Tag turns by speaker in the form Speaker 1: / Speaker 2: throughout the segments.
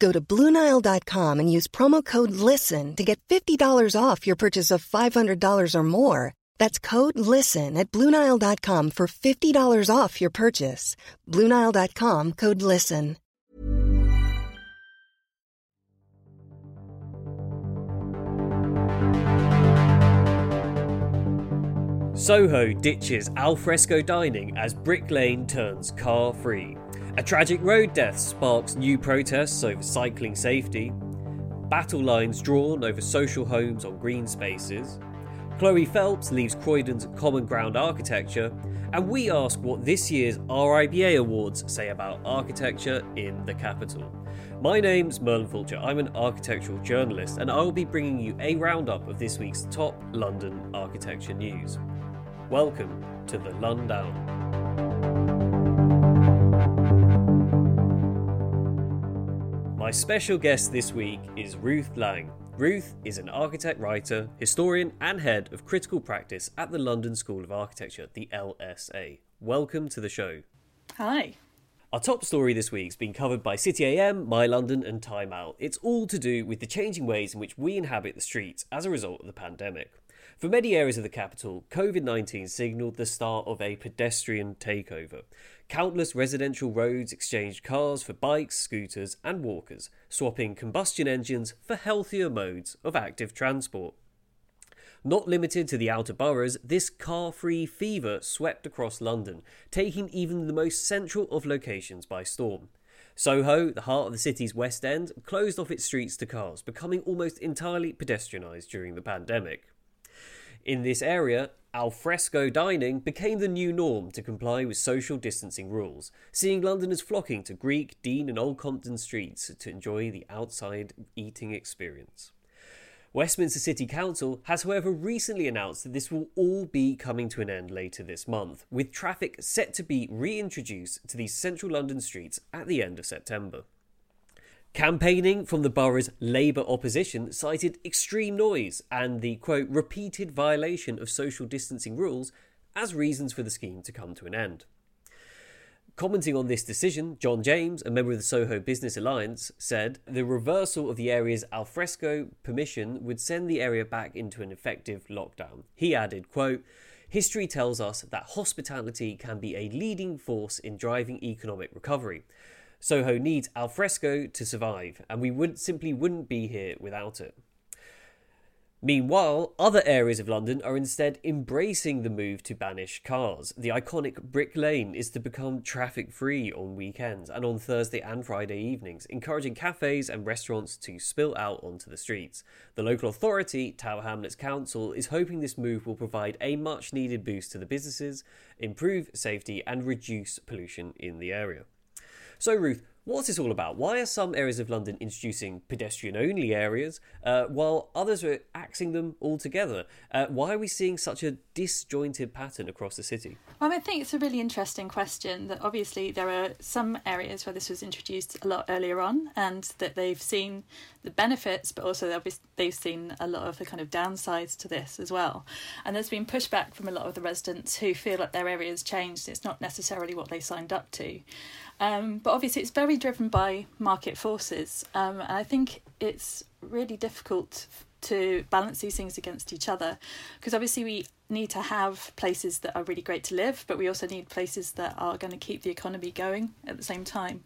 Speaker 1: Go to Bluenile.com and use promo code LISTEN to get $50 off your purchase of $500 or more. That's code LISTEN at Bluenile.com for $50 off your purchase. Bluenile.com code LISTEN.
Speaker 2: Soho ditches alfresco dining as Brick Lane turns car free. A tragic road death sparks new protests over cycling safety. Battle lines drawn over social homes on green spaces. Chloe Phelps leaves Croydon's Common Ground architecture. And we ask what this year's RIBA Awards say about architecture in the capital. My name's Merlin Fulcher. I'm an architectural journalist, and I will be bringing you a roundup of this week's top London architecture news. Welcome to the Lundown. My special guest this week is Ruth Lang. Ruth is an architect writer, historian, and head of critical practice at the London School of Architecture, the LSA. Welcome to the show.
Speaker 3: Hi.
Speaker 2: Our top story this week has been covered by City AM, My London, and Time Out. It's all to do with the changing ways in which we inhabit the streets as a result of the pandemic. For many areas of the capital, COVID 19 signalled the start of a pedestrian takeover. Countless residential roads exchanged cars for bikes, scooters, and walkers, swapping combustion engines for healthier modes of active transport. Not limited to the outer boroughs, this car free fever swept across London, taking even the most central of locations by storm. Soho, the heart of the city's West End, closed off its streets to cars, becoming almost entirely pedestrianised during the pandemic. In this area, alfresco dining became the new norm to comply with social distancing rules, seeing Londoners flocking to Greek, Dean, and Old Compton streets to enjoy the outside eating experience. Westminster City Council has, however, recently announced that this will all be coming to an end later this month, with traffic set to be reintroduced to these central London streets at the end of September. Campaigning from the borough's Labour opposition cited extreme noise and the quote repeated violation of social distancing rules as reasons for the scheme to come to an end. Commenting on this decision, John James, a member of the Soho Business Alliance, said the reversal of the area's alfresco permission would send the area back into an effective lockdown. He added, quote, History tells us that hospitality can be a leading force in driving economic recovery. Soho needs alfresco to survive, and we would simply wouldn't be here without it. Meanwhile, other areas of London are instead embracing the move to banish cars. The iconic Brick Lane is to become traffic free on weekends and on Thursday and Friday evenings, encouraging cafes and restaurants to spill out onto the streets. The local authority, Tower Hamlets Council, is hoping this move will provide a much needed boost to the businesses, improve safety, and reduce pollution in the area. So, Ruth, what's this all about? Why are some areas of London introducing pedestrian only areas uh, while others are axing them altogether? Uh, why are we seeing such a disjointed pattern across the city?
Speaker 3: Well, I think it's a really interesting question. That obviously there are some areas where this was introduced a lot earlier on, and that they've seen the benefits, but also they've seen a lot of the kind of downsides to this as well. And there's been pushback from a lot of the residents who feel like their area has changed. It's not necessarily what they signed up to. Um, but obviously, it's very driven by market forces. Um, and I think it's really difficult to balance these things against each other because obviously we need to have places that are really great to live, but we also need places that are going to keep the economy going at the same time.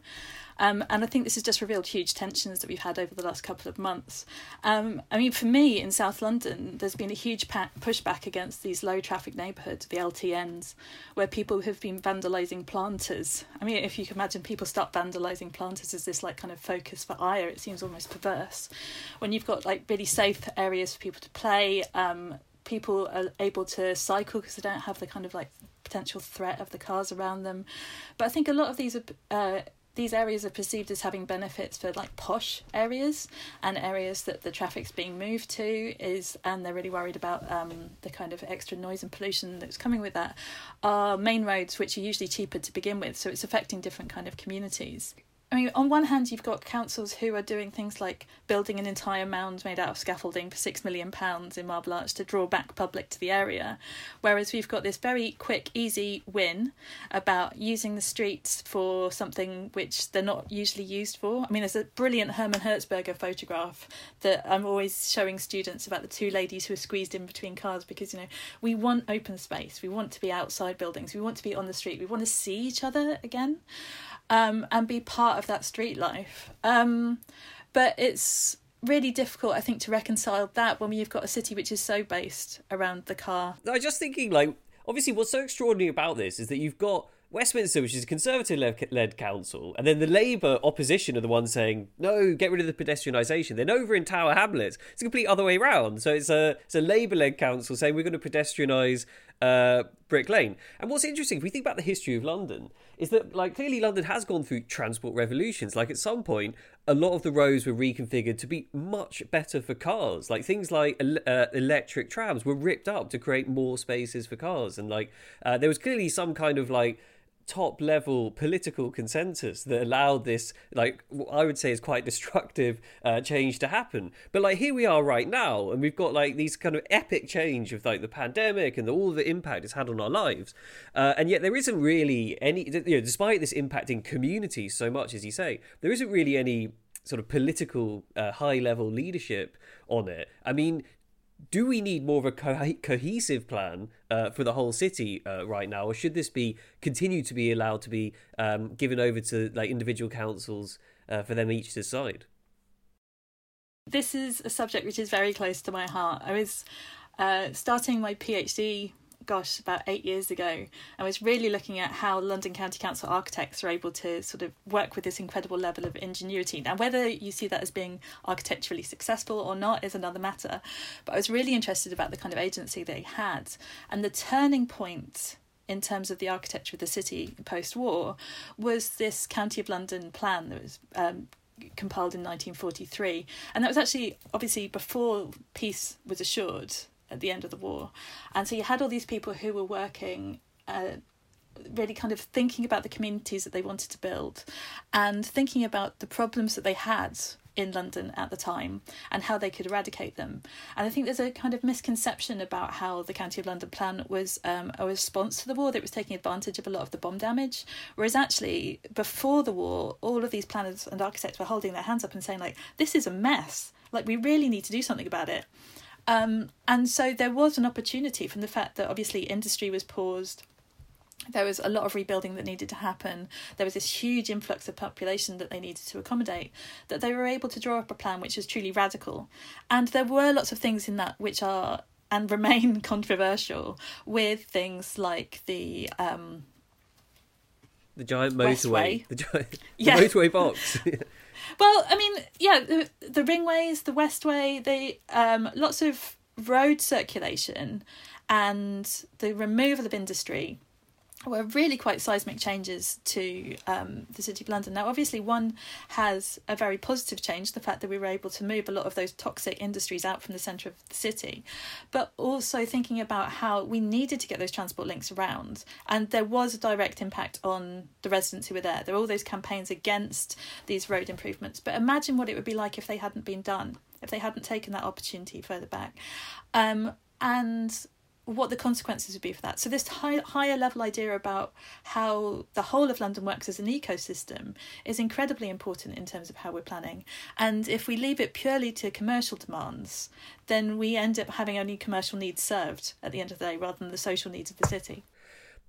Speaker 3: Um, and I think this has just revealed huge tensions that we've had over the last couple of months. Um, I mean, for me in South London, there's been a huge pa- pushback against these low traffic neighbourhoods, the LTNs, where people have been vandalising planters. I mean, if you can imagine people start vandalising planters as this like kind of focus for ire, it seems almost perverse. When you've got like really safe areas for people to play, um, people are able to cycle because they don't have the kind of like potential threat of the cars around them. But I think a lot of these are. Uh, these areas are perceived as having benefits for like posh areas and areas that the traffic's being moved to is and they're really worried about um, the kind of extra noise and pollution that's coming with that are main roads which are usually cheaper to begin with so it's affecting different kind of communities I mean, on one hand, you've got councils who are doing things like building an entire mound made out of scaffolding for six million pounds in Marble Arch to draw back public to the area, whereas we've got this very quick, easy win about using the streets for something which they're not usually used for. I mean, there's a brilliant Herman Hertzberger photograph that I'm always showing students about the two ladies who are squeezed in between cars because you know we want open space, we want to be outside buildings, we want to be on the street, we want to see each other again um, and be part of that street life. Um, but it's really difficult, I think, to reconcile that when you've got a city which is so based around the car.
Speaker 2: I was just thinking, like, obviously, what's so extraordinary about this is that you've got Westminster, which is a Conservative led council, and then the Labour opposition are the ones saying, no, get rid of the pedestrianisation. Then over in Tower Hamlets, it's a complete other way around. So it's a, it's a Labour led council saying we're going to pedestrianise uh, Brick Lane. And what's interesting, if we think about the history of London, is that like clearly London has gone through transport revolutions. Like at some point, a lot of the roads were reconfigured to be much better for cars. Like things like uh, electric trams were ripped up to create more spaces for cars, and like uh, there was clearly some kind of like top level political consensus that allowed this like i would say is quite destructive uh, change to happen. But like here we are right now and we've got like these kind of epic change of like the pandemic and the, all the impact it's had on our lives. Uh, and yet there isn't really any you know despite this impacting communities so much as you say there isn't really any sort of political uh, high level leadership on it. I mean do we need more of a co- cohesive plan uh, for the whole city uh, right now, or should this be continue to be allowed to be um, given over to like individual councils uh, for them each to decide?
Speaker 3: This is a subject which is very close to my heart. I was uh, starting my PhD gosh, about eight years ago, I was really looking at how London County Council architects are able to sort of work with this incredible level of ingenuity. Now, whether you see that as being architecturally successful or not is another matter. But I was really interested about the kind of agency they had and the turning point in terms of the architecture of the city post war was this County of London plan that was um, compiled in 1943. And that was actually obviously before peace was assured at the end of the war. And so you had all these people who were working. Uh, really kind of thinking about the communities that they wanted to build and thinking about the problems that they had in London at the time and how they could eradicate them. And I think there's a kind of misconception about how the County of London plan was um, a response to the war, that was taking advantage of a lot of the bomb damage. Whereas actually, before the war, all of these planners and architects were holding their hands up and saying, like, this is a mess. Like, we really need to do something about it. Um, and so there was an opportunity from the fact that obviously industry was paused. There was a lot of rebuilding that needed to happen. There was this huge influx of population that they needed to accommodate. That they were able to draw up a plan which was truly radical. And there were lots of things in that which are and remain controversial, with things like the um,
Speaker 2: the giant motorway, the, giant, the motorway box.
Speaker 3: Well, I mean, yeah, the, the ringways, the westway, the um, lots of road circulation, and the removal of industry were really quite seismic changes to um, the City of London. Now, obviously, one has a very positive change the fact that we were able to move a lot of those toxic industries out from the centre of the city, but also thinking about how we needed to get those transport links around. And there was a direct impact on the residents who were there. There were all those campaigns against these road improvements, but imagine what it would be like if they hadn't been done, if they hadn't taken that opportunity further back. Um, and what the consequences would be for that. So this high, higher level idea about how the whole of London works as an ecosystem is incredibly important in terms of how we're planning. And if we leave it purely to commercial demands, then we end up having only commercial needs served at the end of the day rather than the social needs of the city.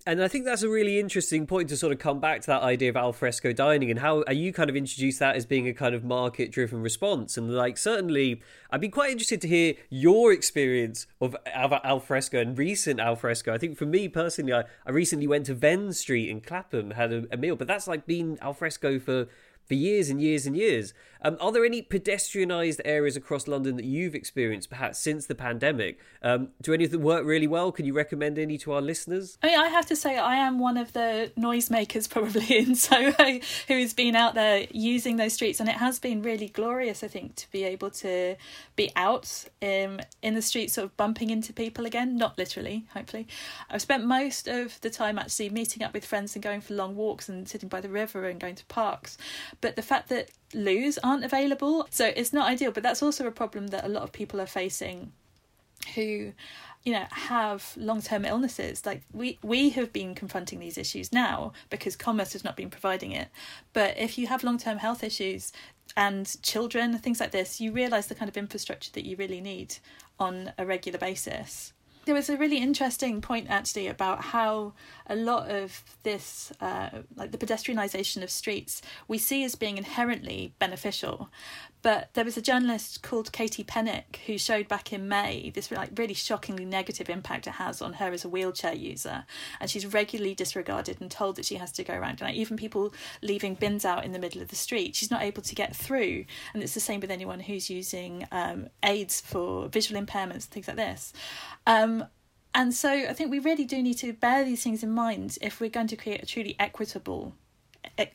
Speaker 2: And I think that's a really interesting point to sort of come back to that idea of alfresco dining and how you kind of introduced that as being a kind of market driven response. And like, certainly, I'd be quite interested to hear your experience of alfresco and recent alfresco. I think for me personally, I, I recently went to Venn Street in Clapham, had a, a meal, but that's like been alfresco for for years and years and years. Um, are there any pedestrianised areas across London that you've experienced, perhaps since the pandemic? Um, do any of them work really well? Can you recommend any to our listeners?
Speaker 3: I mean, I have to say, I am one of the noisemakers probably in Soho who has been out there using those streets, and it has been really glorious. I think to be able to be out um, in the streets, sort of bumping into people again, not literally, hopefully. I've spent most of the time actually meeting up with friends and going for long walks and sitting by the river and going to parks. But the fact that loos aren't available, so it's not ideal. But that's also a problem that a lot of people are facing who you know have long-term illnesses. Like we we have been confronting these issues now because commerce has not been providing it. But if you have long-term health issues and children things like this you realize the kind of infrastructure that you really need on a regular basis there was a really interesting point actually about how a lot of this, uh, like the pedestrianisation of streets, we see as being inherently beneficial. But there was a journalist called Katie Pennick who showed back in May this like really shockingly negative impact it has on her as a wheelchair user, and she's regularly disregarded and told that she has to go around. Like even people leaving bins out in the middle of the street, she's not able to get through. And it's the same with anyone who's using um, aids for visual impairments, things like this. Um, and so I think we really do need to bear these things in mind if we're going to create a truly equitable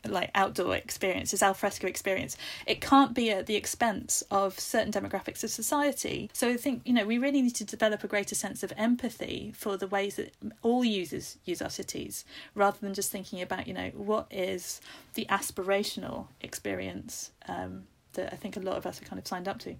Speaker 3: like outdoor experience, this alfresco experience. It can't be at the expense of certain demographics of society. So I think you know we really need to develop a greater sense of empathy for the ways that all users use our cities, rather than just thinking about you know what is the aspirational experience um, that I think a lot of us are kind of signed up to.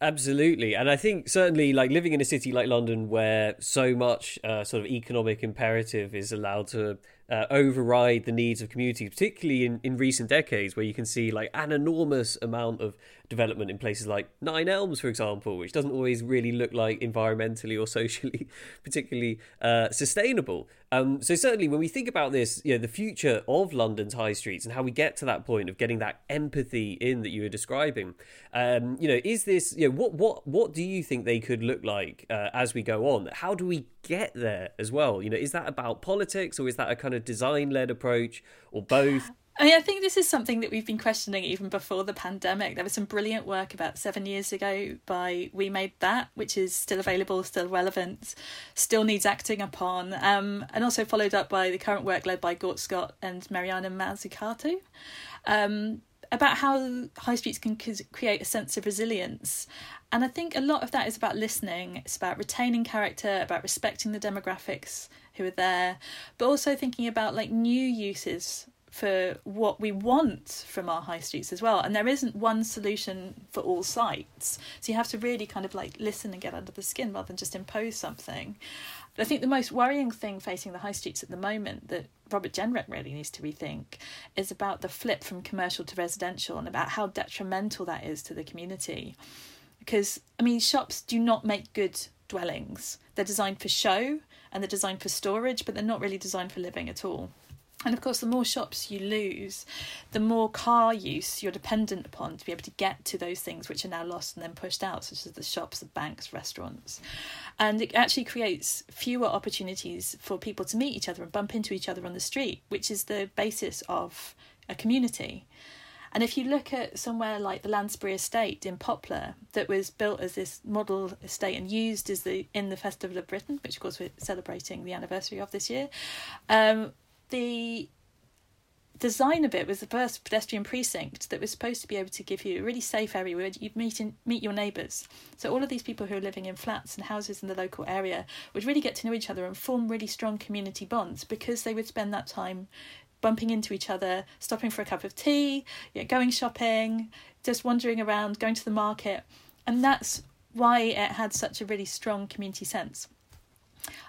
Speaker 2: Absolutely, and I think certainly like living in a city like London, where so much uh, sort of economic imperative is allowed to uh, override the needs of communities, particularly in, in recent decades, where you can see like an enormous amount of development in places like Nine Elms, for example, which doesn't always really look like environmentally or socially particularly uh, sustainable. Um, so certainly, when we think about this, you know, the future of London's high streets and how we get to that point of getting that empathy in that you were describing, um, you know, is this, you know, what what what do you think they could look like uh, as we go on? How do we get there as well? You know, is that about politics or is that a kind of design led approach or both?
Speaker 3: I mean, I think this is something that we've been questioning even before the pandemic. There was some brilliant work about seven years ago by We Made That, which is still available, still relevant, still needs acting upon, um, and also followed up by the current work led by Gort Scott and Mariana Mazzucato. Um, about how high streets can create a sense of resilience. And I think a lot of that is about listening, it's about retaining character, about respecting the demographics who are there, but also thinking about like new uses for what we want from our high streets as well. And there isn't one solution for all sites. So you have to really kind of like listen and get under the skin rather than just impose something. But I think the most worrying thing facing the high streets at the moment that Robert Jenrick really needs to rethink is about the flip from commercial to residential and about how detrimental that is to the community. Because, I mean, shops do not make good dwellings. They're designed for show and they're designed for storage, but they're not really designed for living at all. And of course, the more shops you lose, the more car use you're dependent upon to be able to get to those things which are now lost and then pushed out, such as the shops, the banks, restaurants. And it actually creates fewer opportunities for people to meet each other and bump into each other on the street, which is the basis of a community. And if you look at somewhere like the Lansbury Estate in Poplar, that was built as this model estate and used as the in the Festival of Britain, which of course we're celebrating the anniversary of this year, um, the design of it was the first pedestrian precinct that was supposed to be able to give you a really safe area where you'd meet in, meet your neighbours. So all of these people who are living in flats and houses in the local area would really get to know each other and form really strong community bonds because they would spend that time bumping into each other, stopping for a cup of tea, you know, going shopping, just wandering around, going to the market, and that's why it had such a really strong community sense.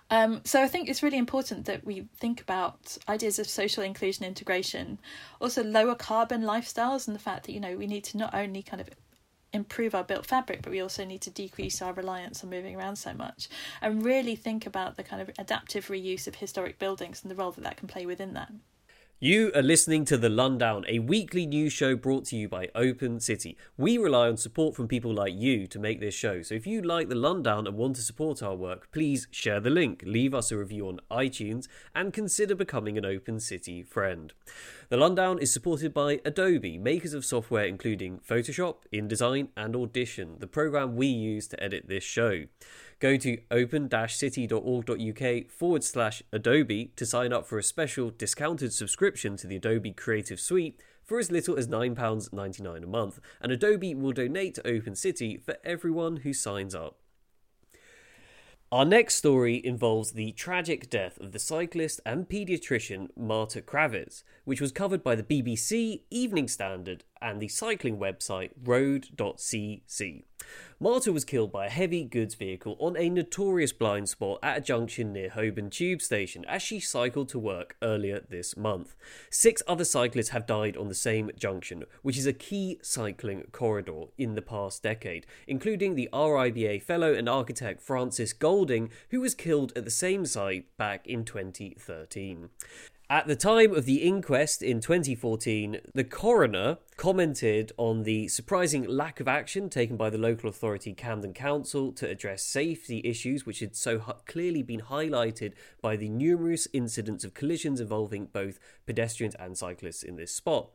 Speaker 3: Um, so I think it's really important that we think about ideas of social inclusion integration, also lower carbon lifestyles, and the fact that you know we need to not only kind of improve our built fabric, but we also need to decrease our reliance on moving around so much and really think about the kind of adaptive reuse of historic buildings and the role that that can play within that.
Speaker 2: You are listening to The Lundown, a weekly news show brought to you by Open City. We rely on support from people like you to make this show. So if you like The Lundown and want to support our work, please share the link, leave us a review on iTunes, and consider becoming an Open City friend. The Lundown is supported by Adobe, makers of software including Photoshop, InDesign, and Audition, the program we use to edit this show. Go to open-city.org.uk forward slash Adobe to sign up for a special discounted subscription to the Adobe Creative Suite for as little as £9.99 a month, and Adobe will donate to Open City for everyone who signs up. Our next story involves the tragic death of the cyclist and paediatrician Marta Krawiec, which was covered by the BBC, Evening Standard, and the cycling website road.cc. Marta was killed by a heavy goods vehicle on a notorious blind spot at a junction near Holborn Tube Station as she cycled to work earlier this month. Six other cyclists have died on the same junction, which is a key cycling corridor in the past decade, including the RIBA fellow and architect Francis Golding, who was killed at the same site back in 2013. At the time of the inquest in 2014, the coroner commented on the surprising lack of action taken by the local authority Camden Council to address safety issues, which had so clearly been highlighted by the numerous incidents of collisions involving both pedestrians and cyclists in this spot.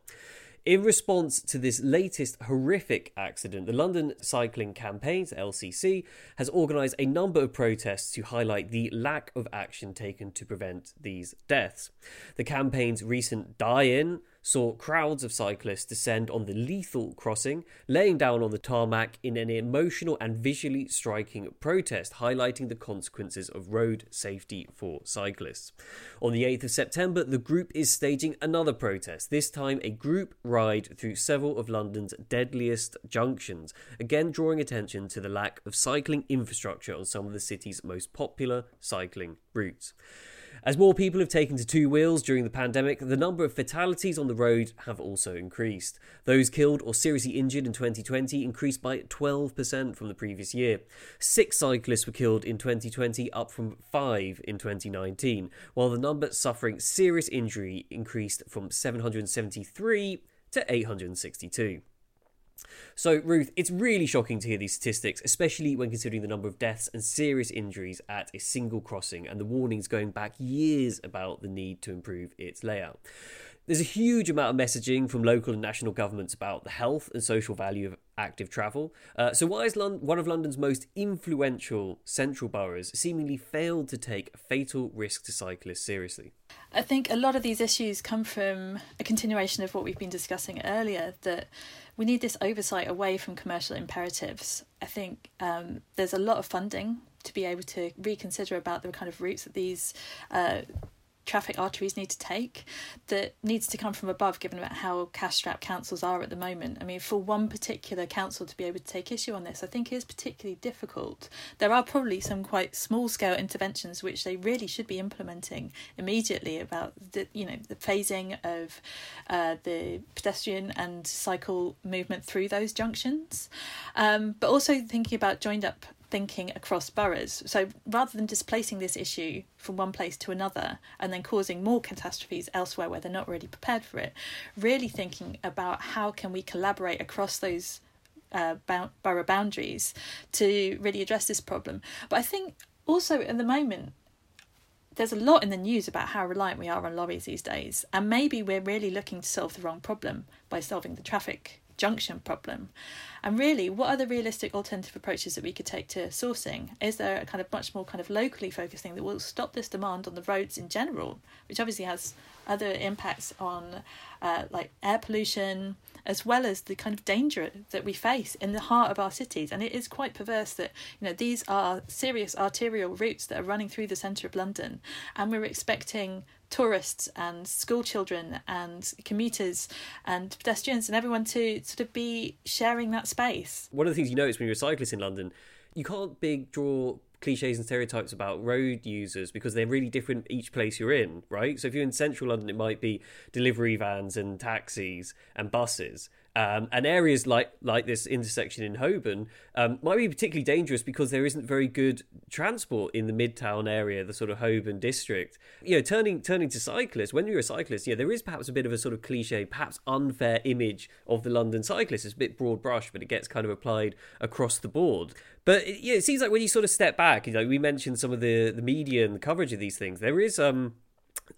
Speaker 2: In response to this latest horrific accident, the London Cycling Campaigns, LCC, has organised a number of protests to highlight the lack of action taken to prevent these deaths. The campaign's recent die in saw crowds of cyclists descend on the lethal crossing, laying down on the tarmac in an emotional and visually striking protest highlighting the consequences of road safety for cyclists. On the 8th of September, the group is staging another protest, this time a group ride through several of London's deadliest junctions, again drawing attention to the lack of cycling infrastructure on some of the city's most popular cycling routes. As more people have taken to two wheels during the pandemic, the number of fatalities on the road have also increased. Those killed or seriously injured in 2020 increased by 12% from the previous year. Six cyclists were killed in 2020, up from five in 2019, while the number suffering serious injury increased from 773 to 862. So, Ruth, it's really shocking to hear these statistics, especially when considering the number of deaths and serious injuries at a single crossing and the warnings going back years about the need to improve its layout. There's a huge amount of messaging from local and national governments about the health and social value of active travel. Uh, so, why is Lon- one of London's most influential central boroughs seemingly failed to take fatal risk to cyclists seriously?
Speaker 3: I think a lot of these issues come from a continuation of what we've been discussing earlier that we need this oversight away from commercial imperatives. I think um, there's a lot of funding to be able to reconsider about the kind of routes that these uh, traffic arteries need to take that needs to come from above given about how cash strapped councils are at the moment. I mean for one particular council to be able to take issue on this i think is particularly difficult. There are probably some quite small scale interventions which they really should be implementing immediately about the you know the phasing of uh, the pedestrian and cycle movement through those junctions. Um, but also thinking about joined up thinking across boroughs. So rather than displacing this issue from one place to another and then causing more catastrophes elsewhere where they're not really prepared for it, really thinking about how can we collaborate across those uh, borough boundaries to really address this problem. But I think also at the moment, there's a lot in the news about how reliant we are on lorries these days, and maybe we're really looking to solve the wrong problem by solving the traffic junction problem. And really, what are the realistic alternative approaches that we could take to sourcing? Is there a kind of much more kind of locally focused thing that will stop this demand on the roads in general, which obviously has other impacts on uh, like air pollution, as well as the kind of danger that we face in the heart of our cities. And it is quite perverse that you know these are serious arterial routes that are running through the centre of London, and we're expecting tourists and school children and commuters and pedestrians and everyone to sort of be sharing that space.
Speaker 2: One of the things you notice when you're a cyclist in London, you can't big draw cliches and stereotypes about road users because they're really different each place you're in, right? So if you're in central London, it might be delivery vans and taxis and buses. Um, and areas like like this intersection in Holborn um, might be particularly dangerous because there isn't very good transport in the midtown area, the sort of Holborn district. You know, turning turning to cyclists, when you're a cyclist, yeah, there is perhaps a bit of a sort of cliche, perhaps unfair image of the London cyclist. It's a bit broad brush, but it gets kind of applied across the board. But yeah, it seems like when you sort of step back, you know, we mentioned some of the the media and the coverage of these things. There is um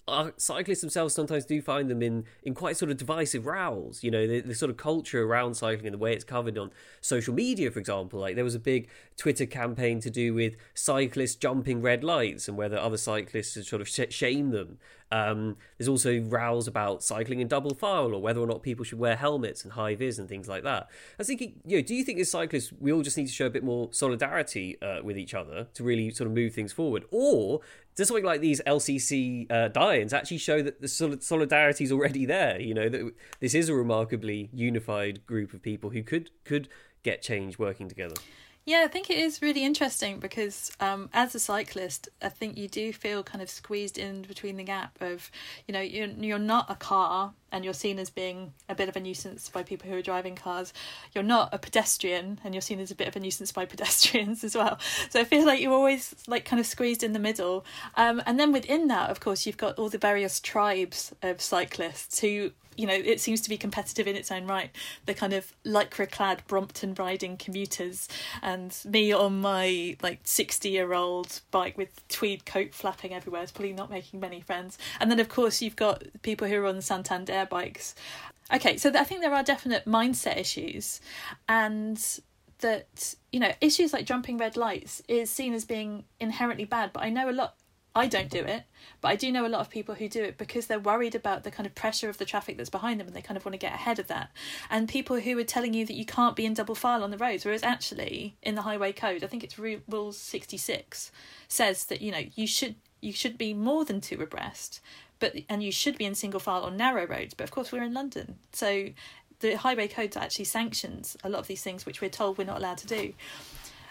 Speaker 2: uh, cyclists themselves sometimes do find them in, in quite sort of divisive rows. You know, the, the sort of culture around cycling and the way it's covered on social media, for example. Like there was a big Twitter campaign to do with cyclists jumping red lights and whether other cyclists should sort of sh- shame them. Um, there's also rows about cycling in double file or whether or not people should wear helmets and high vis and things like that. I was thinking, you know, do you think as cyclists we all just need to show a bit more solidarity uh, with each other to really sort of move things forward, or does something like these LCC uh, die-ins actually show that the solidarity is already there? You know that this is a remarkably unified group of people who could could get change working together.
Speaker 3: Yeah, I think it is really interesting because um, as a cyclist, I think you do feel kind of squeezed in between the gap of, you know, you're, you're not a car and you're seen as being a bit of a nuisance by people who are driving cars. You're not a pedestrian and you're seen as a bit of a nuisance by pedestrians as well. So I feel like you're always like kind of squeezed in the middle. Um, and then within that, of course, you've got all the various tribes of cyclists who you know, it seems to be competitive in its own right. The kind of lycra clad Brompton riding commuters, and me on my like 60 year old bike with tweed coat flapping everywhere is probably not making many friends. And then, of course, you've got people who are on Santander bikes. Okay, so I think there are definite mindset issues, and that you know issues like jumping red lights is seen as being inherently bad but i know a lot I don't do it, but I do know a lot of people who do it because they're worried about the kind of pressure of the traffic that's behind them and they kind of want to get ahead of that. And people who are telling you that you can't be in double file on the roads, whereas actually in the highway code, I think it's Rule 66, says that, you know, you should you should be more than two abreast, but and you should be in single file on narrow roads. But of course we're in London. So the highway code actually sanctions a lot of these things which we're told we're not allowed to do.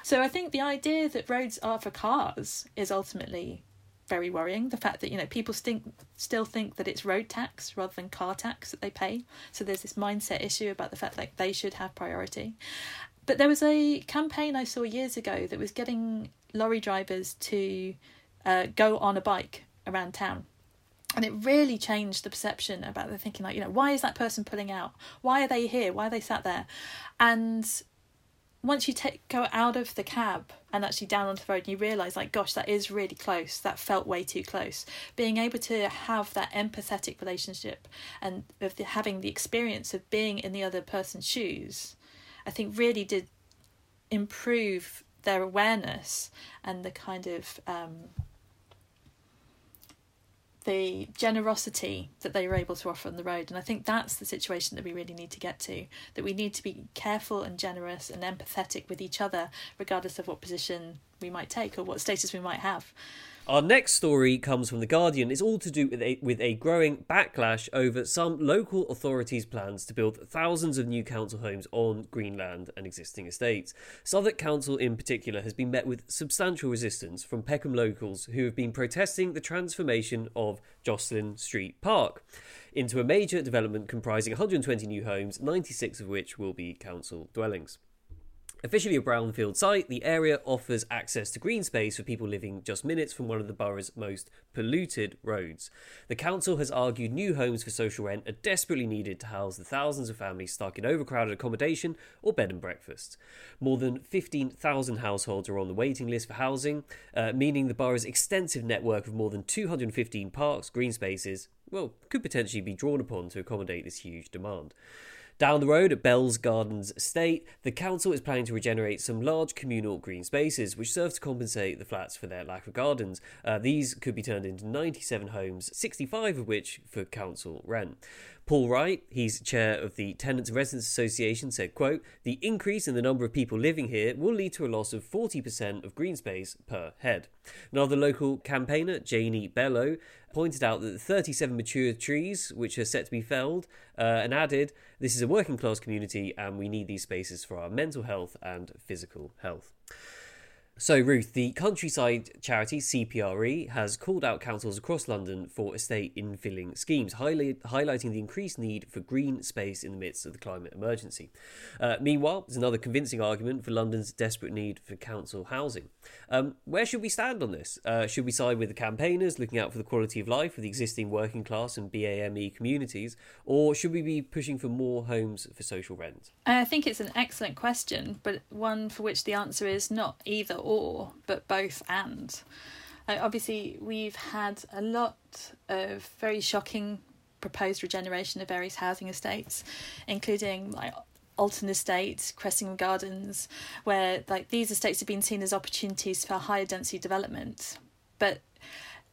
Speaker 3: So I think the idea that roads are for cars is ultimately very worrying. The fact that you know people think, still think that it's road tax rather than car tax that they pay. So there's this mindset issue about the fact that they should have priority. But there was a campaign I saw years ago that was getting lorry drivers to uh, go on a bike around town. And it really changed the perception about the thinking like, you know, why is that person pulling out? Why are they here? Why are they sat there? And once you take go out of the cab and actually down onto the road and you realize like gosh that is really close. That felt way too close. Being able to have that empathetic relationship and of the, having the experience of being in the other person's shoes i think really did improve their awareness and the kind of um, the generosity that they were able to offer on the road. And I think that's the situation that we really need to get to that we need to be careful and generous and empathetic with each other, regardless of what position we might take or what status we might have.
Speaker 2: Our next story comes from The Guardian. It's all to do with a, with a growing backlash over some local authorities' plans to build thousands of new council homes on Greenland and existing estates. Southwark Council, in particular, has been met with substantial resistance from Peckham locals who have been protesting the transformation of Jocelyn Street Park into a major development comprising 120 new homes, 96 of which will be council dwellings. Officially a brownfield site, the area offers access to green space for people living just minutes from one of the borough's most polluted roads. The council has argued new homes for social rent are desperately needed to house the thousands of families stuck in overcrowded accommodation or bed and breakfast. More than 15,000 households are on the waiting list for housing, uh, meaning the borough's extensive network of more than 215 parks, green spaces, well, could potentially be drawn upon to accommodate this huge demand. Down the road at Bell's Gardens Estate, the council is planning to regenerate some large communal green spaces which serve to compensate the flats for their lack of gardens. Uh, these could be turned into 97 homes, 65 of which for council rent. Paul Wright, he's chair of the Tenants and Residents Association, said, quote, The increase in the number of people living here will lead to a loss of 40% of green space per head. Another local campaigner, Janie Bello, pointed out that the 37 mature trees, which are set to be felled, uh, and added, This is a working class community and we need these spaces for our mental health and physical health. So, Ruth, the countryside charity CPRE has called out councils across London for estate infilling schemes, highlight, highlighting the increased need for green space in the midst of the climate emergency. Uh, meanwhile, there's another convincing argument for London's desperate need for council housing. Um, where should we stand on this? Uh, should we side with the campaigners looking out for the quality of life of the existing working class and BAME communities, or should we be pushing for more homes for social rent?
Speaker 3: I think it's an excellent question, but one for which the answer is not either or, but both and. Uh, obviously, we've had a lot of very shocking proposed regeneration of various housing estates, including like Alton Estate, Cressingham Gardens, where like these estates have been seen as opportunities for higher density development. But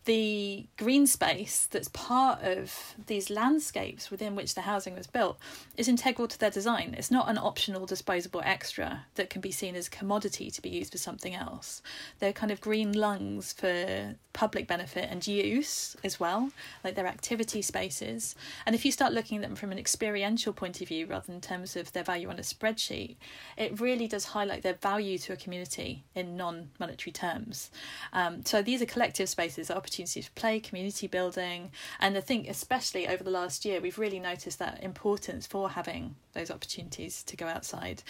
Speaker 3: the green space that's part of these landscapes within which the housing was built is integral to their design. It's not an optional disposable extra that can be seen as commodity to be used for something else. They're kind of green lungs for public benefit and use as well, like their activity spaces. And if you start looking at them from an experiential point of view rather than in terms of their value on a spreadsheet, it really does highlight their value to a community in non monetary terms. Um, so these are collective spaces, opportunities opportunities for play, community building. And I think, especially over the last year, we've really noticed that importance for having those opportunities to go outside.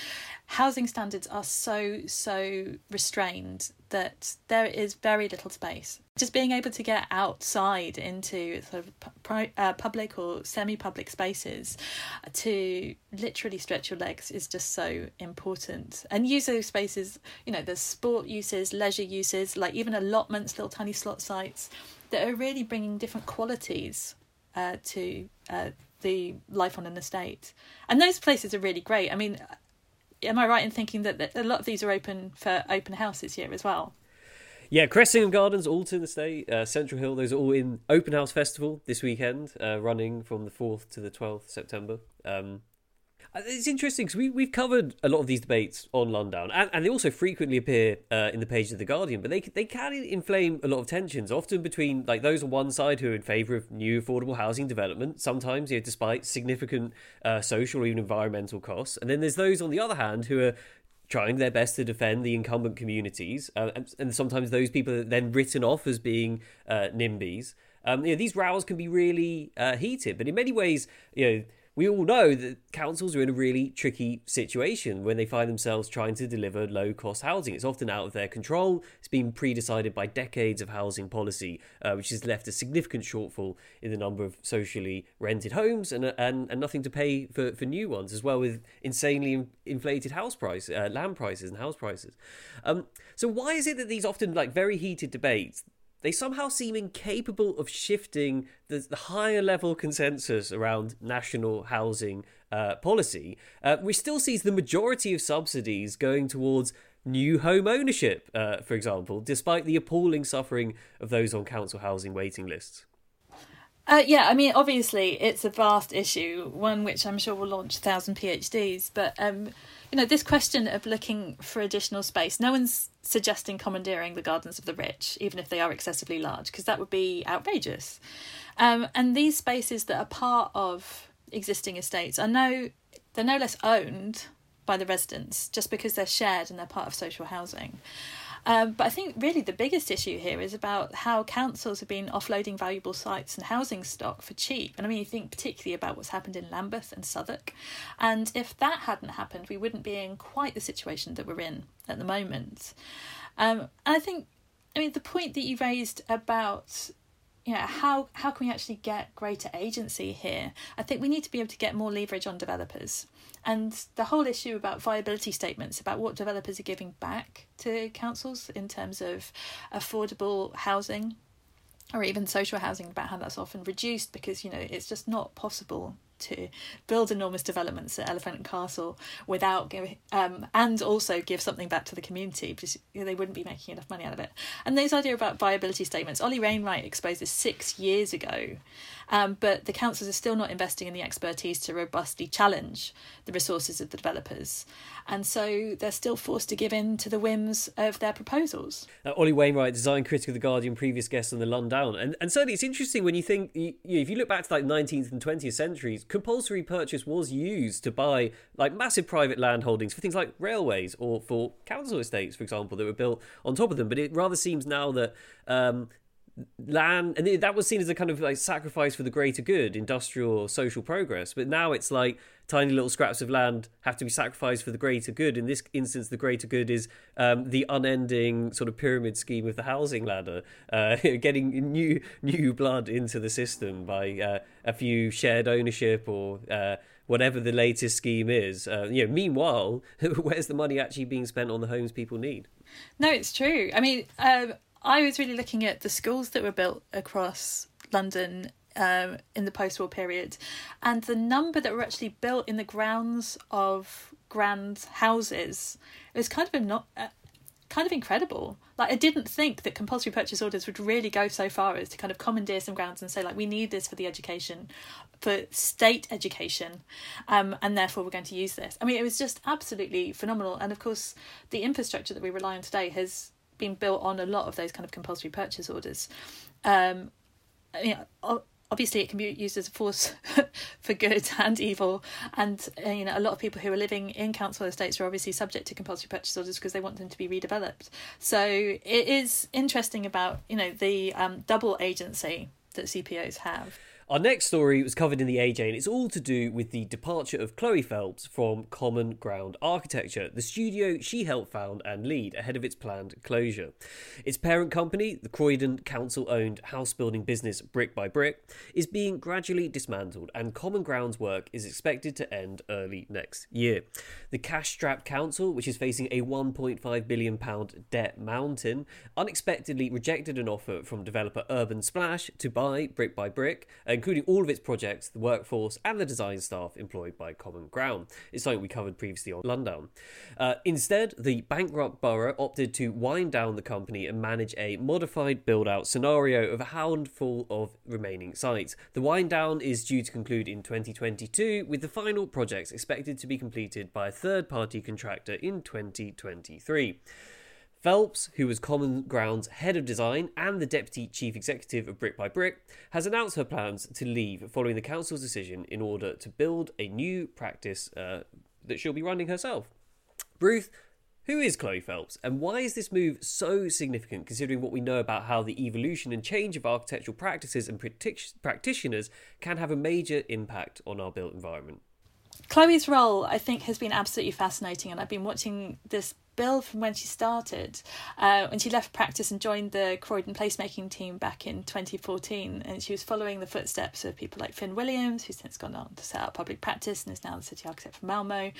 Speaker 3: Housing standards are so, so restrained that there is very little space. Just being able to get outside into sort of uh, public or semi public spaces to literally stretch your legs is just so important. And use those spaces, you know, there's sport uses, leisure uses, like even allotments, little tiny slot sites that are really bringing different qualities uh, to uh, the life on an estate. And those places are really great. I mean, am I right in thinking that a lot of these are open for open house this year as well?
Speaker 2: Yeah, Cressingham Gardens, Alton Estate, uh, Central Hill, those are all in Open House Festival this weekend, uh, running from the 4th to the 12th September. Um, it's interesting because we, we've covered a lot of these debates on Lundown, and, and they also frequently appear uh, in the pages of The Guardian, but they, they can inflame a lot of tensions, often between like those on one side who are in favour of new affordable housing development, sometimes you know, despite significant uh, social or even environmental costs, and then there's those on the other hand who are trying their best to defend the incumbent communities, uh, and, and, sometimes those people are then written off as being uh, NIMBYs. Um, you know, these rows can be really uh, heated, but in many ways, you know we all know that councils are in a really tricky situation when they find themselves trying to deliver low cost housing. It's often out of their control. It's been pre decided by decades of housing policy, uh, which has left a significant shortfall in the number of socially rented homes and, and, and nothing to pay for, for new ones, as well with insanely inflated house price, uh, land prices and house prices. Um, so why is it that these often like very heated debates they somehow seem incapable of shifting the, the higher level consensus around national housing uh, policy, uh, which still sees the majority of subsidies going towards new home ownership, uh, for example, despite the appalling suffering of those on council housing waiting lists.
Speaker 3: Uh, yeah, I mean, obviously, it's a vast issue, one which I'm sure will launch a thousand PhDs. But um, you know, this question of looking for additional space, no one's suggesting commandeering the gardens of the rich, even if they are excessively large, because that would be outrageous. Um, and these spaces that are part of existing estates are no, they're no less owned by the residents just because they're shared and they're part of social housing. Um, but I think really the biggest issue here is about how councils have been offloading valuable sites and housing stock for cheap. And I mean, you think particularly about what's happened in Lambeth and Southwark. And if that hadn't happened, we wouldn't be in quite the situation that we're in at the moment. Um, and I think, I mean, the point that you raised about you know how how can we actually get greater agency here i think we need to be able to get more leverage on developers and the whole issue about viability statements about what developers are giving back to councils in terms of affordable housing or even social housing about how that's often reduced because you know it's just not possible to build enormous developments at Elephant and Castle without giving, um, and also give something back to the community because they wouldn't be making enough money out of it. And those idea about viability statements, Ollie Wainwright exposed this six years ago, um, but the councils are still not investing in the expertise to robustly challenge the resources of the developers and so they're still forced to give in to the whims of their proposals.
Speaker 2: Uh, Ollie Wainwright, design critic of the Guardian, previous guest on the Lundown, and and certainly it's interesting when you think you, you, if you look back to like 19th and 20th centuries, compulsory purchase was used to buy like massive private land holdings for things like railways or for council estates, for example, that were built on top of them. But it rather seems now that um, land and that was seen as a kind of like sacrifice for the greater good industrial social progress. But now it's like tiny little scraps of land have to be sacrificed for the greater good. In this instance the greater good is um, the unending sort of pyramid scheme of the housing ladder uh, getting new new blood into the system by uh, a few shared ownership or uh, whatever the latest scheme is. Uh, you know meanwhile where's the money actually being spent on the homes people need?
Speaker 3: No it's true. I mean um, I was really looking at the schools that were built across London um, in the post war period and the number that were actually built in the grounds of grand houses it was kind of not uh, kind of incredible. Like i didn't think that compulsory purchase orders would really go so far as to kind of commandeer some grounds and say like we need this for the education for state education um, and therefore we're going to use this. I mean it was just absolutely phenomenal. And of course the infrastructure that we rely on today has been built on a lot of those kind of compulsory purchase orders. Um, you know, obviously it can be used as a force for good and evil. And uh, you know a lot of people who are living in council estates are obviously subject to compulsory purchase orders because they want them to be redeveloped. So it is interesting about you know the um, double agency that cpos have
Speaker 2: our next story was covered in the AJ, and it's all to do with the departure of Chloe Phelps from Common Ground Architecture, the studio she helped found and lead ahead of its planned closure. Its parent company, the Croydon council owned house building business Brick by Brick, is being gradually dismantled, and Common Ground's work is expected to end early next year. The cash strapped council, which is facing a £1.5 billion debt mountain, unexpectedly rejected an offer from developer Urban Splash to buy Brick by Brick including all of its projects, the workforce, and the design staff employed by Common Ground. It's something we covered previously on Lundown. Uh, instead, the bankrupt borough opted to wind down the company and manage a modified build out scenario of a handful of remaining sites. The wind down is due to conclude in 2022, with the final projects expected to be completed by a third party contractor in 2023. Phelps, who was Common Ground's head of design and the deputy chief executive of Brick by Brick, has announced her plans to leave following the council's decision in order to build a new practice uh, that she'll be running herself. Ruth, who is Chloe Phelps, and why is this move so significant considering what we know about how the evolution and change of architectural practices and practitioners can have a major impact on our built environment?
Speaker 3: Chloe's role, I think, has been absolutely fascinating, and I've been watching this build from when she started, uh, when she left practice and joined the Croydon placemaking team back in 2014. And she was following the footsteps of people like Finn Williams, who's since gone on to set up public practice and is now the city architect for Malmo.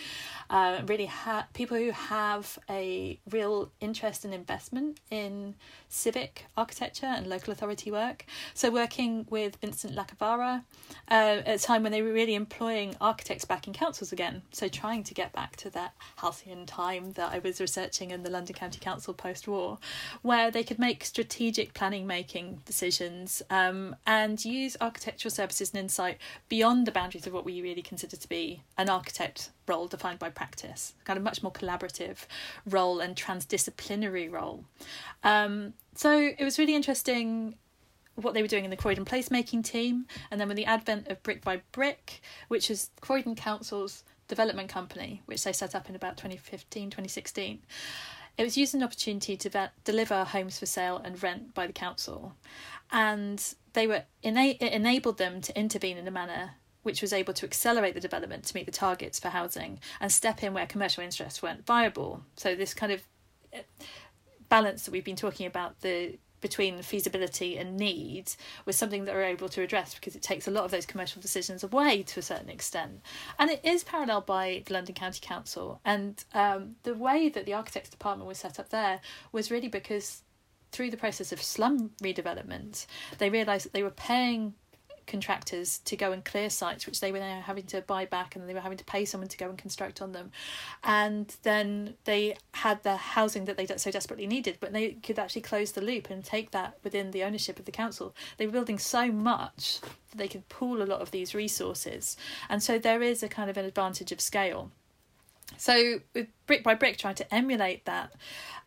Speaker 3: Uh, really, ha- people who have a real interest and investment in civic architecture and local authority work. So, working with Vincent Lacovara uh, at a time when they were really employing architects back in councils again. So, trying to get back to that halcyon time that I was researching in the London County Council post war, where they could make strategic planning making decisions um, and use architectural services and insight beyond the boundaries of what we really consider to be an architect role defined by practice, kind of much more collaborative role and transdisciplinary role. Um, so it was really interesting what they were doing in the Croydon placemaking team, and then with the advent of Brick by Brick, which is Croydon Council's development company, which they set up in about 2015, 2016. It was used as an opportunity to ve- deliver homes for sale and rent by the council, and they were ena- it enabled them to intervene in a manner which was able to accelerate the development to meet the targets for housing and step in where commercial interests weren't viable. So this kind of eh, balance that we've been talking about the between feasibility and need was something that we're able to address because it takes a lot of those commercial decisions away to a certain extent. And it is paralleled by the London County Council. And um, the way that the architects department was set up there was really because through the process of slum redevelopment, they realised that they were paying contractors to go and clear sites, which they were now having to buy back and they were having to pay someone to go and construct on them. And then they had the housing that they so desperately needed, but they could actually close the loop and take that within the ownership of the council. They were building so much that they could pool a lot of these resources. And so there is a kind of an advantage of scale. So, with brick by brick, trying to emulate that,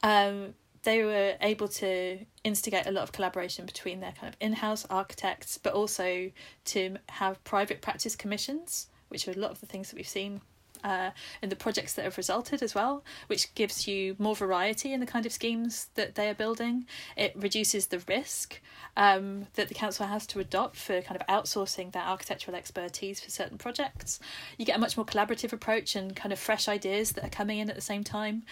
Speaker 3: um, they were able to instigate a lot of collaboration between their kind of in-house architects, but also to have private practice commissions, which are a lot of the things that we've seen uh, in the projects that have resulted as well, which gives you more variety in the kind of schemes that they are building. It reduces the risk um, that the council has to adopt for kind of outsourcing their architectural expertise for certain projects. You get a much more collaborative approach and kind of fresh ideas that are coming in at the same time.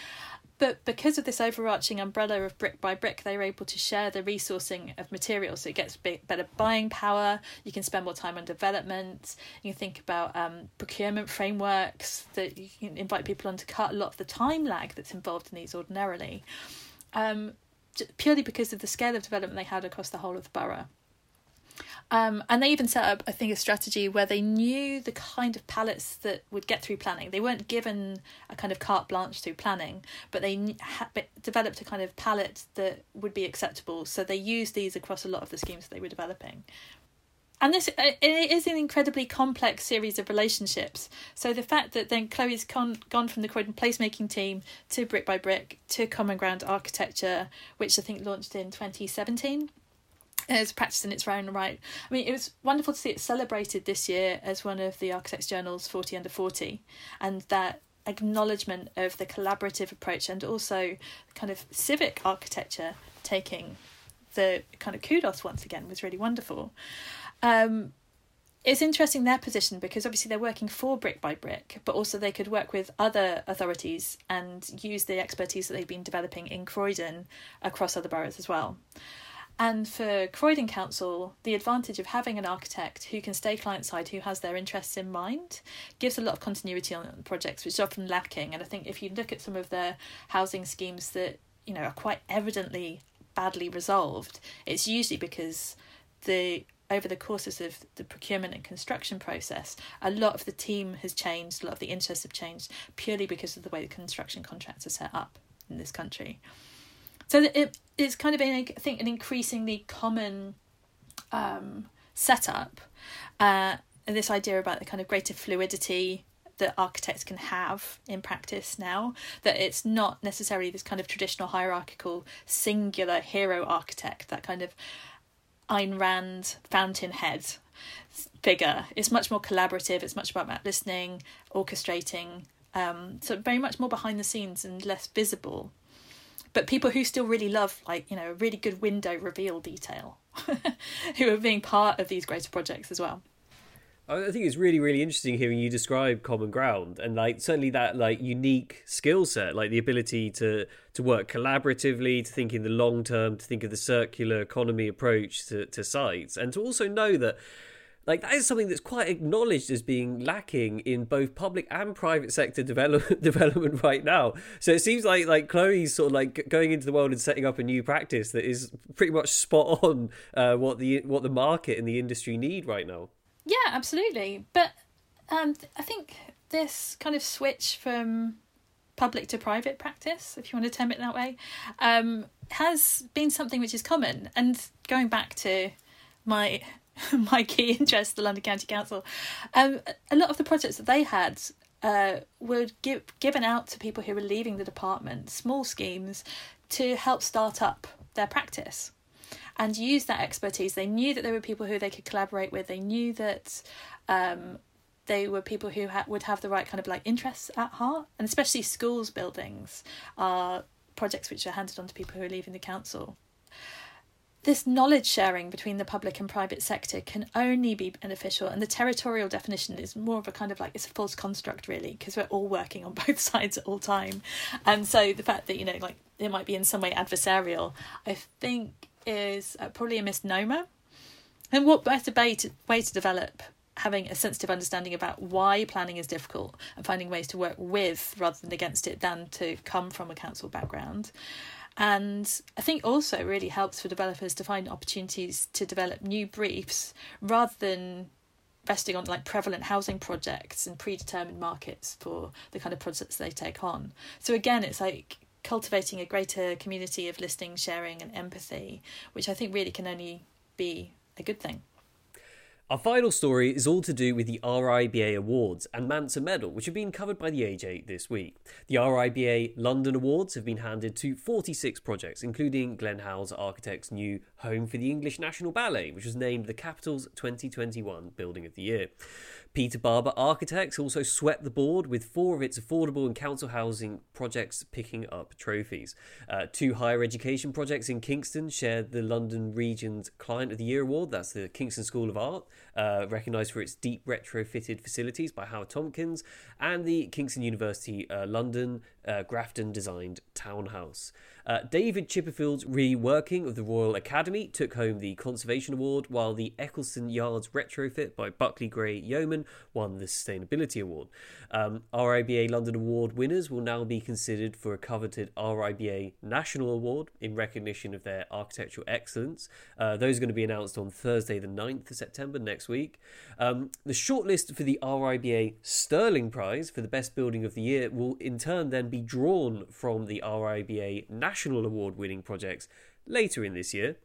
Speaker 3: But because of this overarching umbrella of brick by brick, they're able to share the resourcing of materials. So it gets better buying power. You can spend more time on development. You can think about um, procurement frameworks that you can invite people on to cut a lot of the time lag that's involved in these ordinarily. Um, purely because of the scale of development they had across the whole of the borough. Um, and they even set up, I think, a strategy where they knew the kind of palettes that would get through planning. They weren't given a kind of carte blanche through planning, but they ha- developed a kind of palette that would be acceptable. So they used these across a lot of the schemes that they were developing. And this uh, it is an incredibly complex series of relationships. So the fact that then Chloe's con- gone from the Croydon placemaking team to Brick by Brick to Common Ground Architecture, which I think launched in 2017 as practice in its own right. I mean, it was wonderful to see it celebrated this year as one of the Architects Journal's 40 under 40, and that acknowledgement of the collaborative approach and also kind of civic architecture taking the kind of kudos once again was really wonderful. Um, it's interesting their position because obviously they're working for brick by brick, but also they could work with other authorities and use the expertise that they've been developing in Croydon across other boroughs as well. And for Croydon Council, the advantage of having an architect who can stay client side, who has their interests in mind, gives a lot of continuity on projects, which is often lacking. And I think if you look at some of the housing schemes that you know are quite evidently badly resolved, it's usually because the over the courses of the procurement and construction process, a lot of the team has changed, a lot of the interests have changed purely because of the way the construction contracts are set up in this country. So it, it's kind of been, I think, an increasingly common um, setup. Uh, and this idea about the kind of greater fluidity that architects can have in practice now that it's not necessarily this kind of traditional hierarchical singular hero architect that kind of Ayn Rand fountainhead figure it's much more collaborative it's much about listening orchestrating um, so very much more behind the scenes and less visible but people who still really love like you know a really good window reveal detail who are being part of these greater projects as well.
Speaker 2: I think it's really, really interesting hearing you describe common ground and like certainly that like unique skill set, like the ability to to work collaboratively, to think in the long term, to think of the circular economy approach to, to sites, and to also know that like that is something that's quite acknowledged as being lacking in both public and private sector develop, development right now. So it seems like like Chloe's sort of like going into the world and setting up a new practice that is pretty much spot on uh, what the what the market and the industry need right now.
Speaker 3: Yeah, absolutely. But um, I think this kind of switch from public to private practice, if you want to term it that way, um, has been something which is common. And going back to my my key interest, the London County Council, um, a lot of the projects that they had uh, were give, given out to people who were leaving the department, small schemes to help start up their practice and use that expertise. They knew that there were people who they could collaborate with. They knew that um, they were people who ha- would have the right kind of like interests at heart, and especially schools buildings are projects which are handed on to people who are leaving the council this knowledge sharing between the public and private sector can only be beneficial and the territorial definition is more of a kind of like it's a false construct really because we're all working on both sides at all time. And so the fact that you know like it might be in some way adversarial i think is uh, probably a misnomer. And what better way to, way to develop having a sensitive understanding about why planning is difficult and finding ways to work with rather than against it than to come from a council background and I think also really helps for developers to find opportunities to develop new briefs rather than resting on like prevalent housing projects and predetermined markets for the kind of projects they take on. So again, it's like cultivating a greater community of listening, sharing, and empathy, which I think really can only be a good thing.
Speaker 2: Our final story is all to do with the RIBA Awards and Manser Medal, which have been covered by the AJ this week. The RIBA London Awards have been handed to 46 projects, including Glenn Howells Architects' new home for the English National Ballet, which was named the Capital's 2021 Building of the Year. Peter Barber Architects also swept the board with four of its affordable and council housing projects picking up trophies. Uh, two higher education projects in Kingston shared the London Region's Client of the Year award. That's the Kingston School of Art, uh, recognised for its deep retrofitted facilities by Haworth Tompkins, and the Kingston University uh, London uh, Grafton designed townhouse. Uh, David Chipperfield's reworking of the Royal Academy took home the Conservation Award, while the Eccleston Yards retrofit by Buckley Gray Yeoman won the Sustainability Award. Um, RIBA London Award winners will now be considered for a coveted RIBA National Award in recognition of their architectural excellence. Uh, those are going to be announced on Thursday, the 9th of September next week. Um, the shortlist for the RIBA Stirling Prize for the Best Building of the Year will in turn then be drawn from the RIBA National Award winning projects later in this year.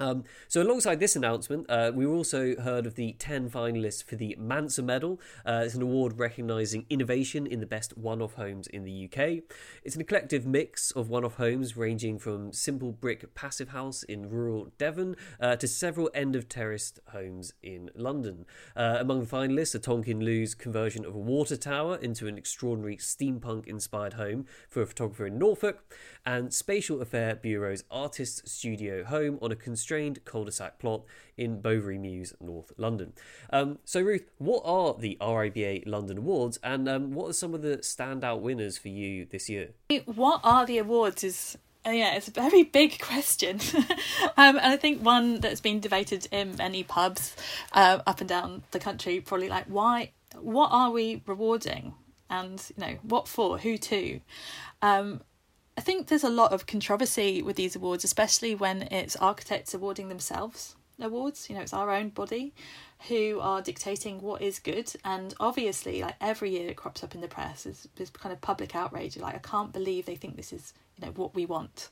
Speaker 2: Um, so, alongside this announcement, uh, we also heard of the 10 finalists for the Manser Medal. Uh, it's an award recognising innovation in the best one off homes in the UK. It's an eclectic mix of one off homes ranging from simple brick passive house in rural Devon uh, to several end of terraced homes in London. Uh, among the finalists are Tonkin Liu's conversion of a water tower into an extraordinary steampunk inspired home for a photographer in Norfolk, and Spatial Affair Bureau's artist studio home on a constrained cul-de-sac plot in Bovary Mews, North London. Um, so, Ruth, what are the RIBA London Awards, and um, what are some of the standout winners for you this year?
Speaker 3: What are the awards? Is uh, yeah, it's a very big question, um, and I think one that's been debated in many pubs uh, up and down the country. Probably like, why? What are we rewarding? And you know, what for? Who to? Um, I think there's a lot of controversy with these awards, especially when it's architects awarding themselves awards. You know, it's our own body who are dictating what is good. And obviously, like every year, it crops up in the press. There's, there's kind of public outrage. Like, I can't believe they think this is, you know, what we want.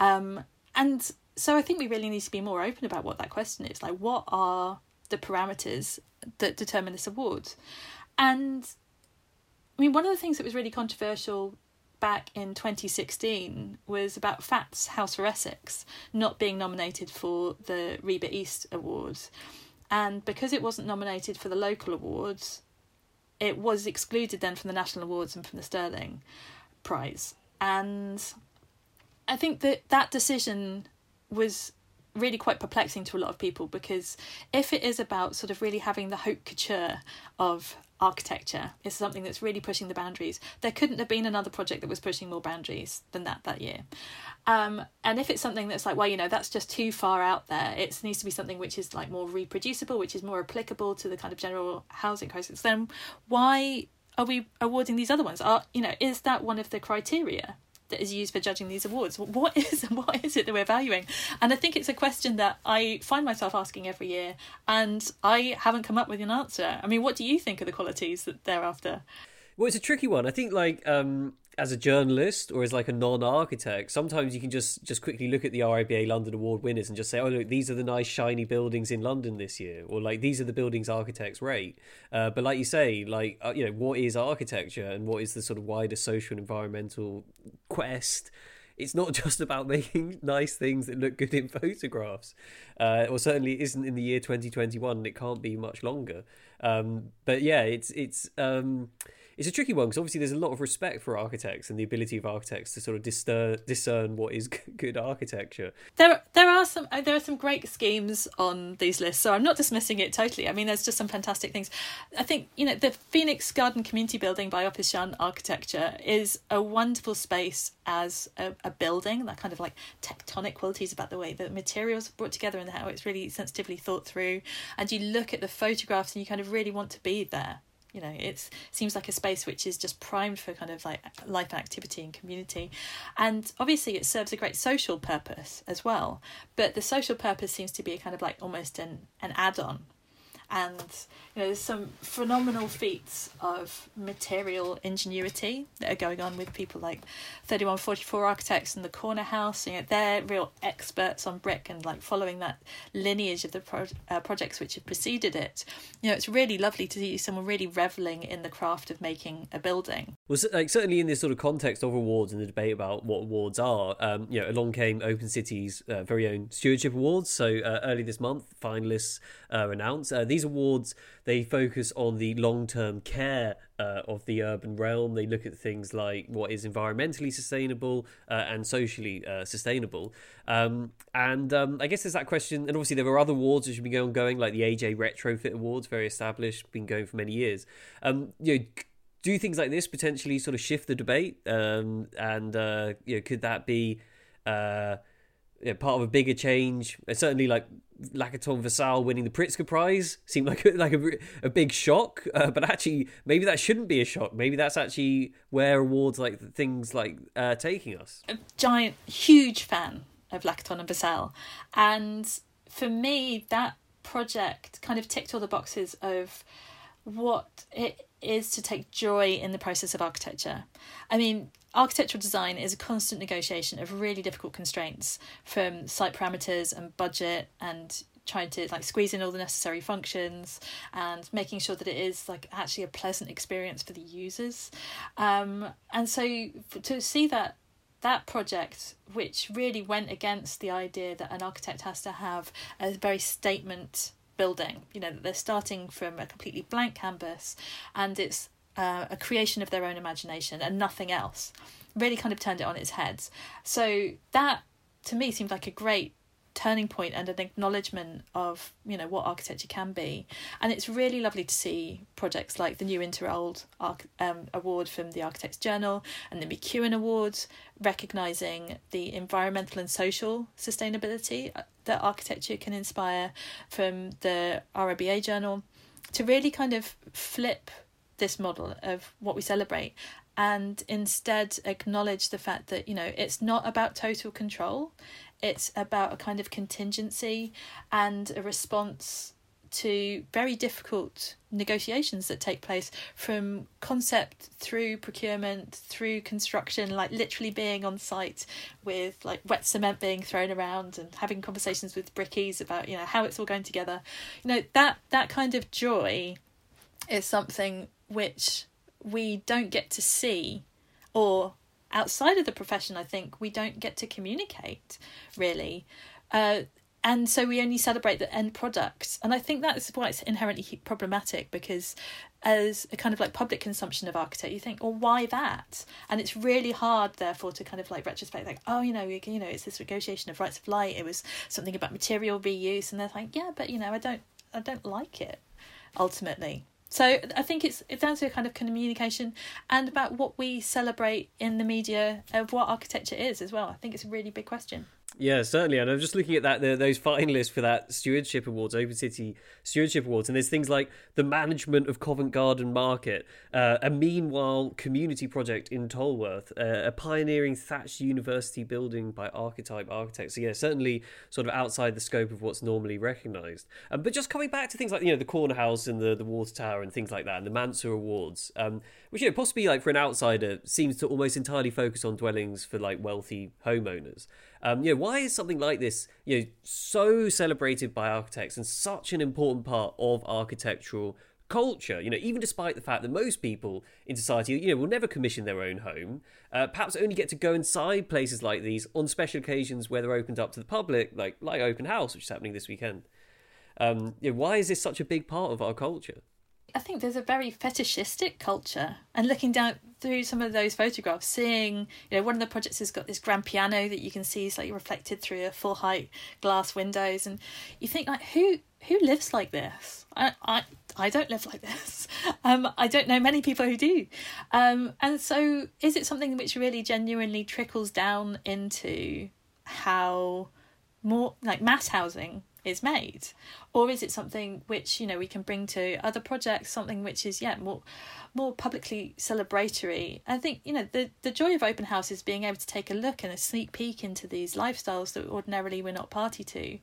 Speaker 3: Um, and so I think we really need to be more open about what that question is. Like, what are the parameters that determine this award? And I mean, one of the things that was really controversial back in 2016 was about FAT's House for Essex not being nominated for the RIBA East Awards. And because it wasn't nominated for the local awards, it was excluded then from the national awards and from the Stirling Prize. And I think that that decision was really quite perplexing to a lot of people because if it is about sort of really having the haute couture of architecture is something that's really pushing the boundaries. There couldn't have been another project that was pushing more boundaries than that that year. Um, and if it's something that's like, well, you know, that's just too far out there, it needs to be something which is like more reproducible, which is more applicable to the kind of general housing crisis, then why are we awarding these other ones? Are you know, is that one of the criteria? That is used for judging these awards. What is what is it that we're valuing? And I think it's a question that I find myself asking every year, and I haven't come up with an answer. I mean, what do you think are the qualities that they're after?
Speaker 2: Well, it's a tricky one. I think like um, as a journalist or as like a non-architect, sometimes you can just just quickly look at the RIBA London Award winners and just say, "Oh, look, these are the nice shiny buildings in London this year," or like these are the buildings architects rate. Uh, but like you say, like uh, you know, what is architecture and what is the sort of wider social and environmental quest? It's not just about making nice things that look good in photographs, uh, or certainly isn't in the year 2021. It can't be much longer. Um, but yeah, it's it's. Um, it's a tricky one because obviously there's a lot of respect for architects and the ability of architects to sort of discern discern what is good architecture.
Speaker 3: There there are some uh, there are some great schemes on these lists, so I'm not dismissing it totally. I mean, there's just some fantastic things. I think you know the Phoenix Garden Community Building by Oppish Architecture is a wonderful space as a, a building. That kind of like tectonic qualities about the way the materials are brought together and how it's really sensitively thought through. And you look at the photographs and you kind of really want to be there you know it seems like a space which is just primed for kind of like life and activity and community. And obviously it serves a great social purpose as well but the social purpose seems to be a kind of like almost an, an add-on and you know there's some phenomenal feats of material ingenuity that are going on with people like 3144 architects and the corner house you know they're real experts on brick and like following that lineage of the pro- uh, projects which have preceded it. You know it's really lovely to see someone really reveling in the craft of making a building.
Speaker 2: Well like certainly in this sort of context of awards and the debate about what awards are um you know along came open city's uh, very own stewardship awards. So uh, early this month finalists uh, announced uh, these awards they focus on the long-term care uh, of the urban realm. They look at things like what is environmentally sustainable uh, and socially uh, sustainable. Um, and um, I guess there's that question. And obviously, there are other awards which have been ongoing, like the AJ Retrofit Awards, very established, been going for many years. Um, you know, do things like this potentially sort of shift the debate? Um, and uh, you know, could that be uh, you know, part of a bigger change? And certainly, like Lacaton and Vassal winning the Pritzker Prize seemed like a, like a, a big shock, uh, but actually maybe that shouldn't be a shock. Maybe that's actually where awards like things like uh, taking us.
Speaker 3: A giant, huge fan of Lacaton and Vassal, and for me that project kind of ticked all the boxes of what it is to take joy in the process of architecture. I mean, architectural design is a constant negotiation of really difficult constraints from site parameters and budget and trying to like squeeze in all the necessary functions and making sure that it is like actually a pleasant experience for the users um, and so to see that that project which really went against the idea that an architect has to have a very statement building you know that they're starting from a completely blank canvas and it's uh, a creation of their own imagination and nothing else. Really kind of turned it on its head. So that to me seemed like a great turning point and an acknowledgement of you know what architecture can be. And it's really lovely to see projects like the new Interold um, award from the architects journal and the MacEwen awards recognizing the environmental and social sustainability uh, that architecture can inspire from the RIBA journal to really kind of flip this model of what we celebrate and instead acknowledge the fact that you know it's not about total control it's about a kind of contingency and a response to very difficult negotiations that take place from concept through procurement through construction like literally being on site with like wet cement being thrown around and having conversations with brickies about you know how it's all going together. You know that that kind of joy is something which we don't get to see or outside of the profession i think we don't get to communicate really. Uh, and so we only celebrate the end product and i think that's why it's inherently problematic because as a kind of like public consumption of architect you think well why that? And it's really hard therefore to kind of like retrospect like oh you know you, you know it's this negotiation of rights of light it was something about material reuse. And they're like yeah but you know i don't i don't like it ultimately so I think it's it's down to a kind of communication and about what we celebrate in the media of what architecture is as well. I think it's a really big question.
Speaker 2: Yeah, certainly. And I'm just looking at that the, those finalists for that Stewardship Awards, Open City Stewardship Awards, and there's things like the management of Covent Garden Market, uh, a meanwhile community project in Tolworth, uh, a pioneering thatched university building by Archetype Architects. So yeah, certainly sort of outside the scope of what's normally recognised. Um, but just coming back to things like you know the Corner House and the the Water Tower and things like that, and the Manser Awards, um, which you know possibly like for an outsider seems to almost entirely focus on dwellings for like wealthy homeowners. Um, you know, why is something like this, you know, so celebrated by architects and such an important part of architectural culture? You know, even despite the fact that most people in society, you know, will never commission their own home, uh, perhaps only get to go inside places like these on special occasions where they're opened up to the public, like like Open House, which is happening this weekend. Um, you know, why is this such a big part of our culture?
Speaker 3: I think there's a very fetishistic culture, and looking down through some of those photographs, seeing you know one of the projects has got this grand piano that you can see like reflected through a full height glass windows, and you think like who who lives like this? I I I don't live like this. Um, I don't know many people who do, um, and so is it something which really genuinely trickles down into how more like mass housing is made or is it something which you know we can bring to other projects something which is yeah more more publicly celebratory i think you know the the joy of open house is being able to take a look and a sneak peek into these lifestyles that ordinarily we're not party to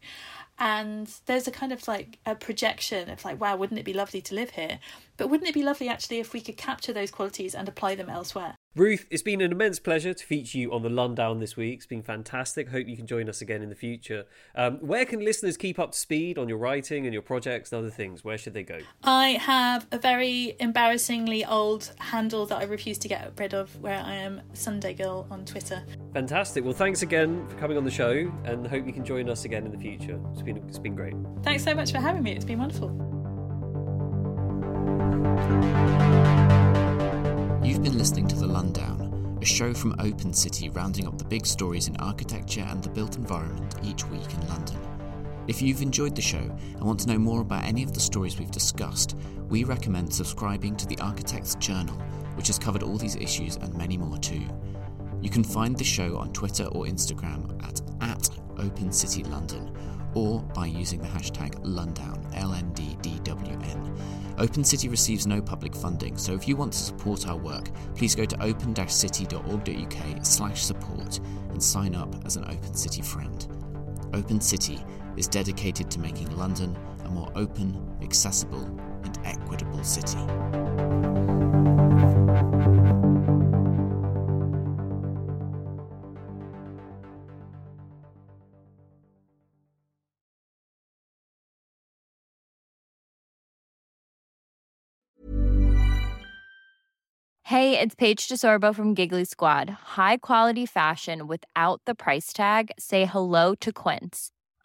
Speaker 3: and there's a kind of like a projection of like wow wouldn't it be lovely to live here but wouldn't it be lovely actually if we could capture those qualities and apply them elsewhere
Speaker 2: Ruth, it's been an immense pleasure to feature you on the Lundown this week. It's been fantastic. Hope you can join us again in the future. Um, where can listeners keep up to speed on your writing and your projects and other things? Where should they go?
Speaker 3: I have a very embarrassingly old handle that I refuse to get rid of, where I am Sunday Girl on Twitter.
Speaker 2: Fantastic. Well, thanks again for coming on the show, and hope you can join us again in the future. It's been it's been great.
Speaker 3: Thanks so much for having me. It's been wonderful.
Speaker 4: You've been listening to The Lundown, a show from Open City rounding up the big stories in architecture and the built environment each week in London. If you've enjoyed the show and want to know more about any of the stories we've discussed, we recommend subscribing to the Architect's Journal, which has covered all these issues and many more too. You can find the show on Twitter or Instagram at, at Open City London or by using the hashtag Lundown, LNDDWN. Open City receives no public funding, so if you want to support our work, please go to open-city.org.uk slash support and sign up as an Open City friend. Open City is dedicated to making London a more open, accessible and equitable city.
Speaker 5: Hey, it's Paige DeSorbo from Giggly Squad. High quality fashion without the price tag. Say hello to Quince.